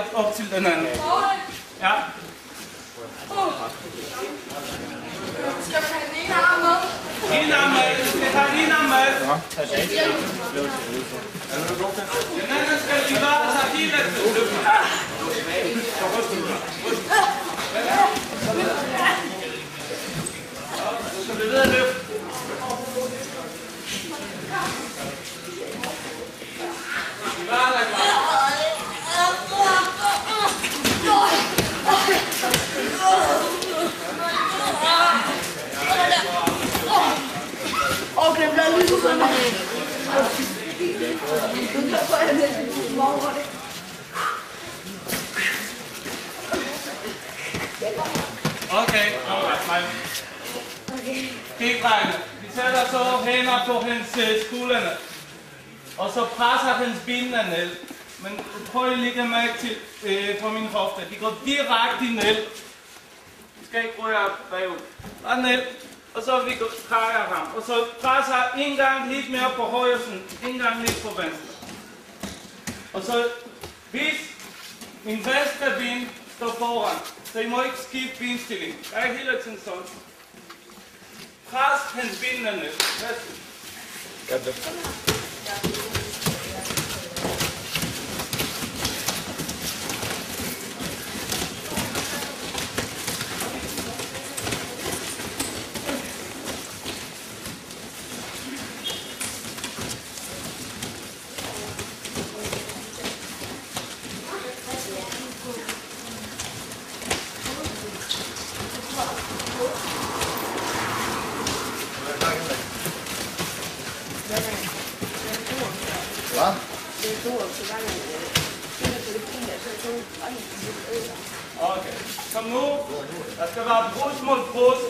vejen op til den anden. Ja. Skal man have den ene arm med? En arm med. Vi skal have en arm med. Den anden skal bevare sig hele tiden. Så skal vi videre løfte. Bevare dig bare. Okay, det bliver lige sådan her. Nu får jeg næsten over my. Okay, alright, Kig, drenge. Vi sætter så hænder på hendes øh, skuldrene. Og så presser hendes benene ned. Men prøv lige at mærke til øh, på min hofte. De går direkte ned. Vi skal ikke røre bagud. Bare ned. Og så vi trækker ham. Og så presser en gang lidt mere på højre side. En gang lidt på venstre. Og så hvis min venstre ben står foran, så I må ikke skifte benstilling. Jeg er hele tiden sådan. Pres hans benene ned. Ja, det. 跟我其他人跟着这个听也是都把你指挥了。Okay, come move. Skal være pose mod pose.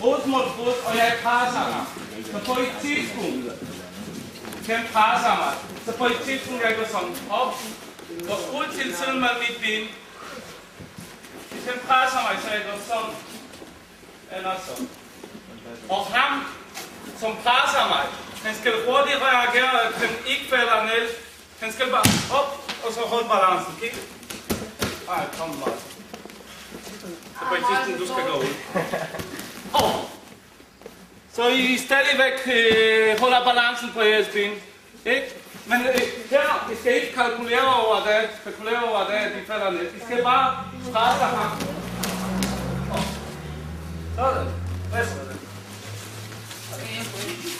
Pose mod pose, og jeg presser mig. Så på et tidspunkt, kan presser mig. Så på et tidspunkt, jeg går sådan op, og ud til siden med mit ben. Hvis han presser mig, så jeg går sådan, eller sådan. Og ham, som presser mig, han skal hurtigt reagere, at han ikke falder ned. Han skal bare op, og så holde balancen. okay? Ej, kom bare. Så på et du skal gå ud. Oh. Så I stadigvæk øh, holder balancen på jeres ben. Ikke? Men øh, her, I skal ikke kalkulere over det, kalkulere over det, at de falder ned. I skal bare presse ham. Oh. Sådan. Hvad er det? Okay,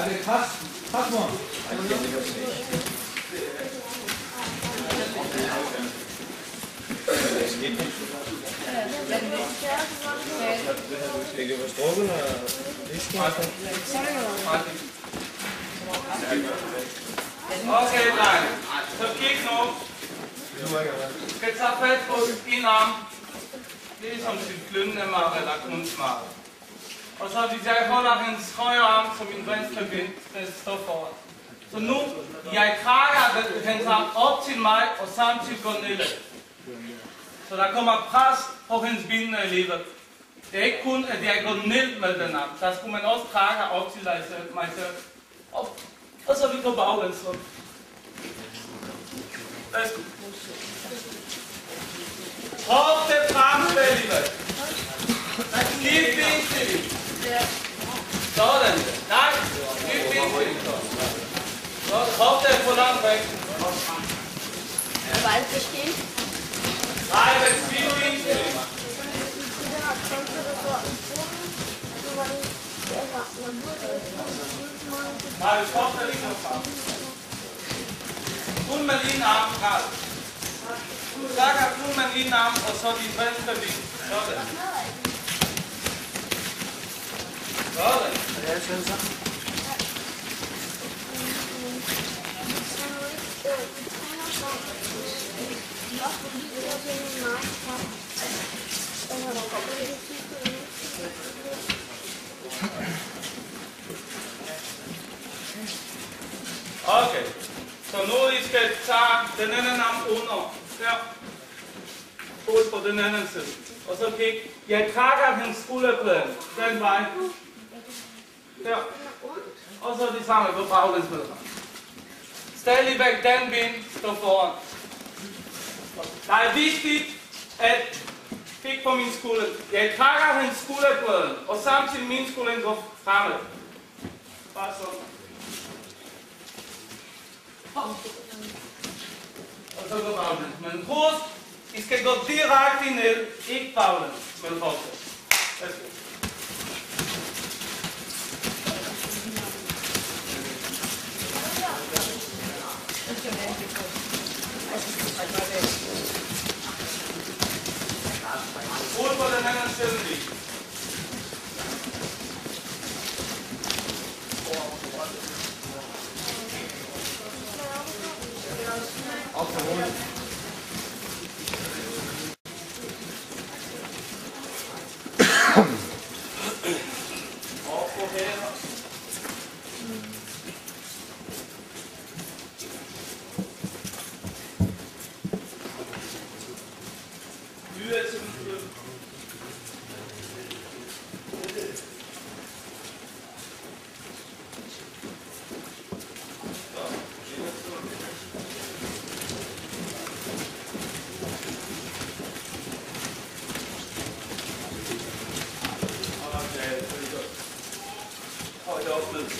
Er det kraft? mal. Okay, nein. Så kig nu. Du skal tage fat på din arm. Ligesom sit glødende mareridt og kunsmareridt. Og så hvis jeg holder hans højre arm, som min venstre ben der står foran. Så nu, jeg krakker hans arm op til mig, og samtidig går ned. Så der kommer pres på hendes ben alligevel. Det er ikke kun, at jeg går ned med den arm. Der skulle man også krakke op til dig selv, mig selv. Op. Og så vi går baglæns rundt. Værsgo. Hofte frem, alligevel. Lige benstilling. Sådan. そうなんですナイスゆっくりそうです Wald bestehen? Nein, das ist viel weniger. Nein, ich hoffe, dass ich noch habe. Kun man ihn haben kann. Sag, kun man ihn haben, was soll die Welt verdienen? Schau. Ben. Sådan. Sådan. Okay. Så nu I skal tage den anden arm under. Der. Fod på den anden side. Og så kig. Jeg trækker den skulderpladen. Den vej. Der. Og så de samme på baglæns med Stadigvæk den ben står foran. Der er vigtigt at fik på min skulder. Jeg trækker hendes skulderpladen, og samtidig min skulder går fremad. Bare sådan. Og så går baglæns. Men husk, I skal gå direkte ned, ikke baglæns, men fortsæt. Værsgo. Aufgeholt.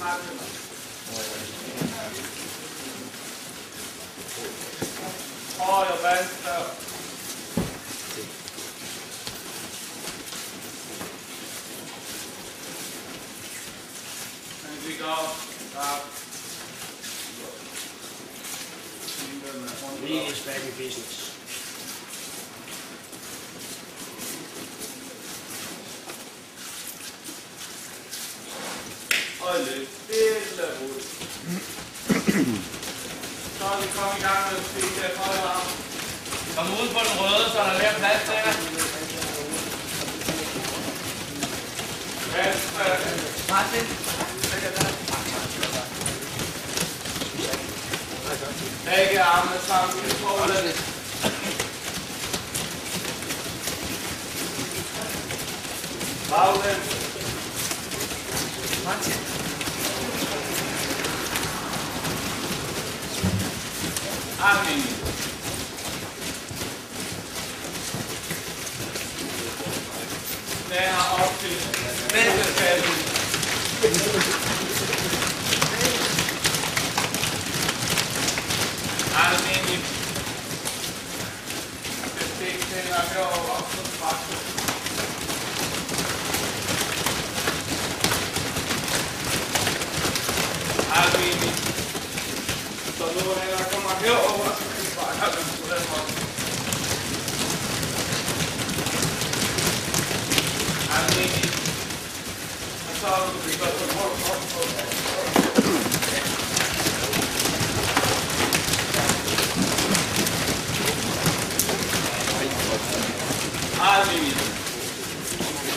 All your we go is uh, business. Og løb stille ud. Så er vi kommet i gang med at spille det højre arm. Kom ud på den røde, så der er mere plads til jer. Martin. Begge arme sammen i forholdet. Baglæns. Martin. Amen. Näher auf den Mittelfeld.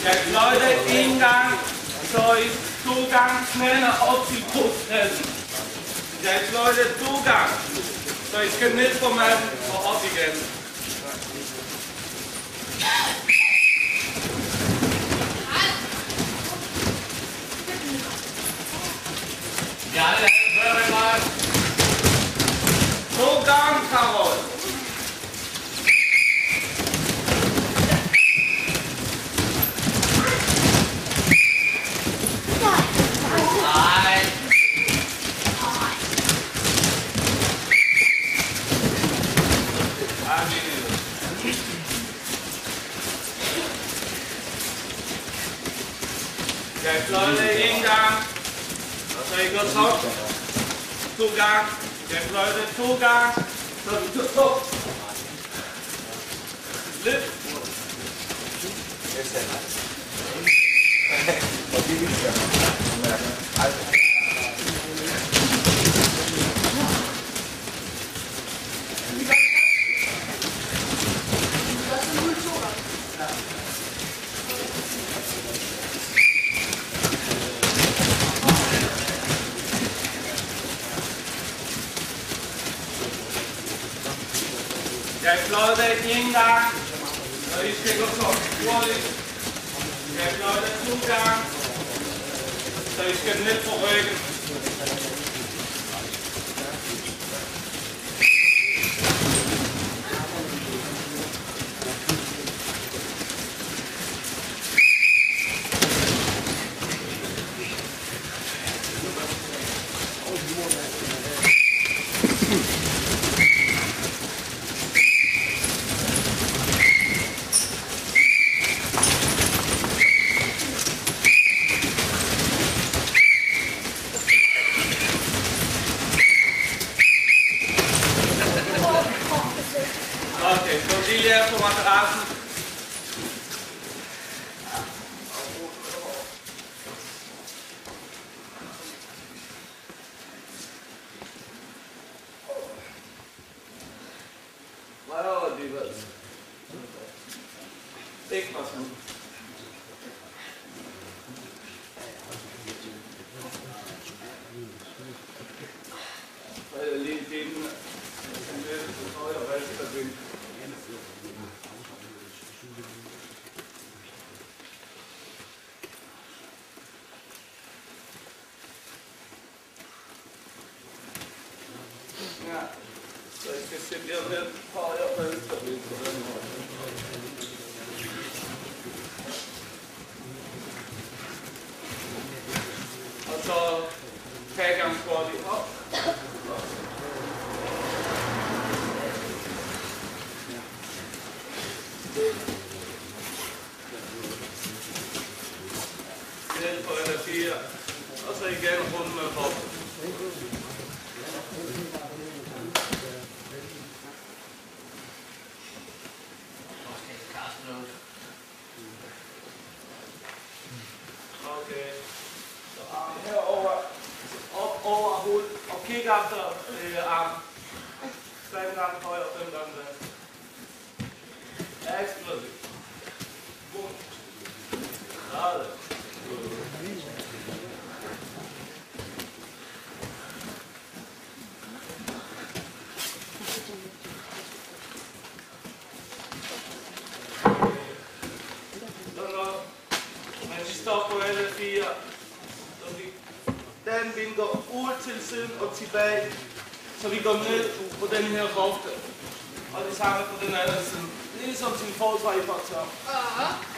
Der Schleudereingang soll Zugang schnell nach Osten Der Schleuderzugang so he's good news for man for gehen. Ja, Got it, very much. Hold down, Carol. Kopf, Zugang, der Schleuse, Zugang, Kopf, Lift. Jetzt der Mann. Ik heb nou de groep daar. Dat is net volgende. do this. Big classroom. Mississippi, jag vill ta, jag vill. Siden og tilbage, så vi går ned på den her hofte. Og det samme på den anden side. Ligesom til forsvar i bokseren. -huh.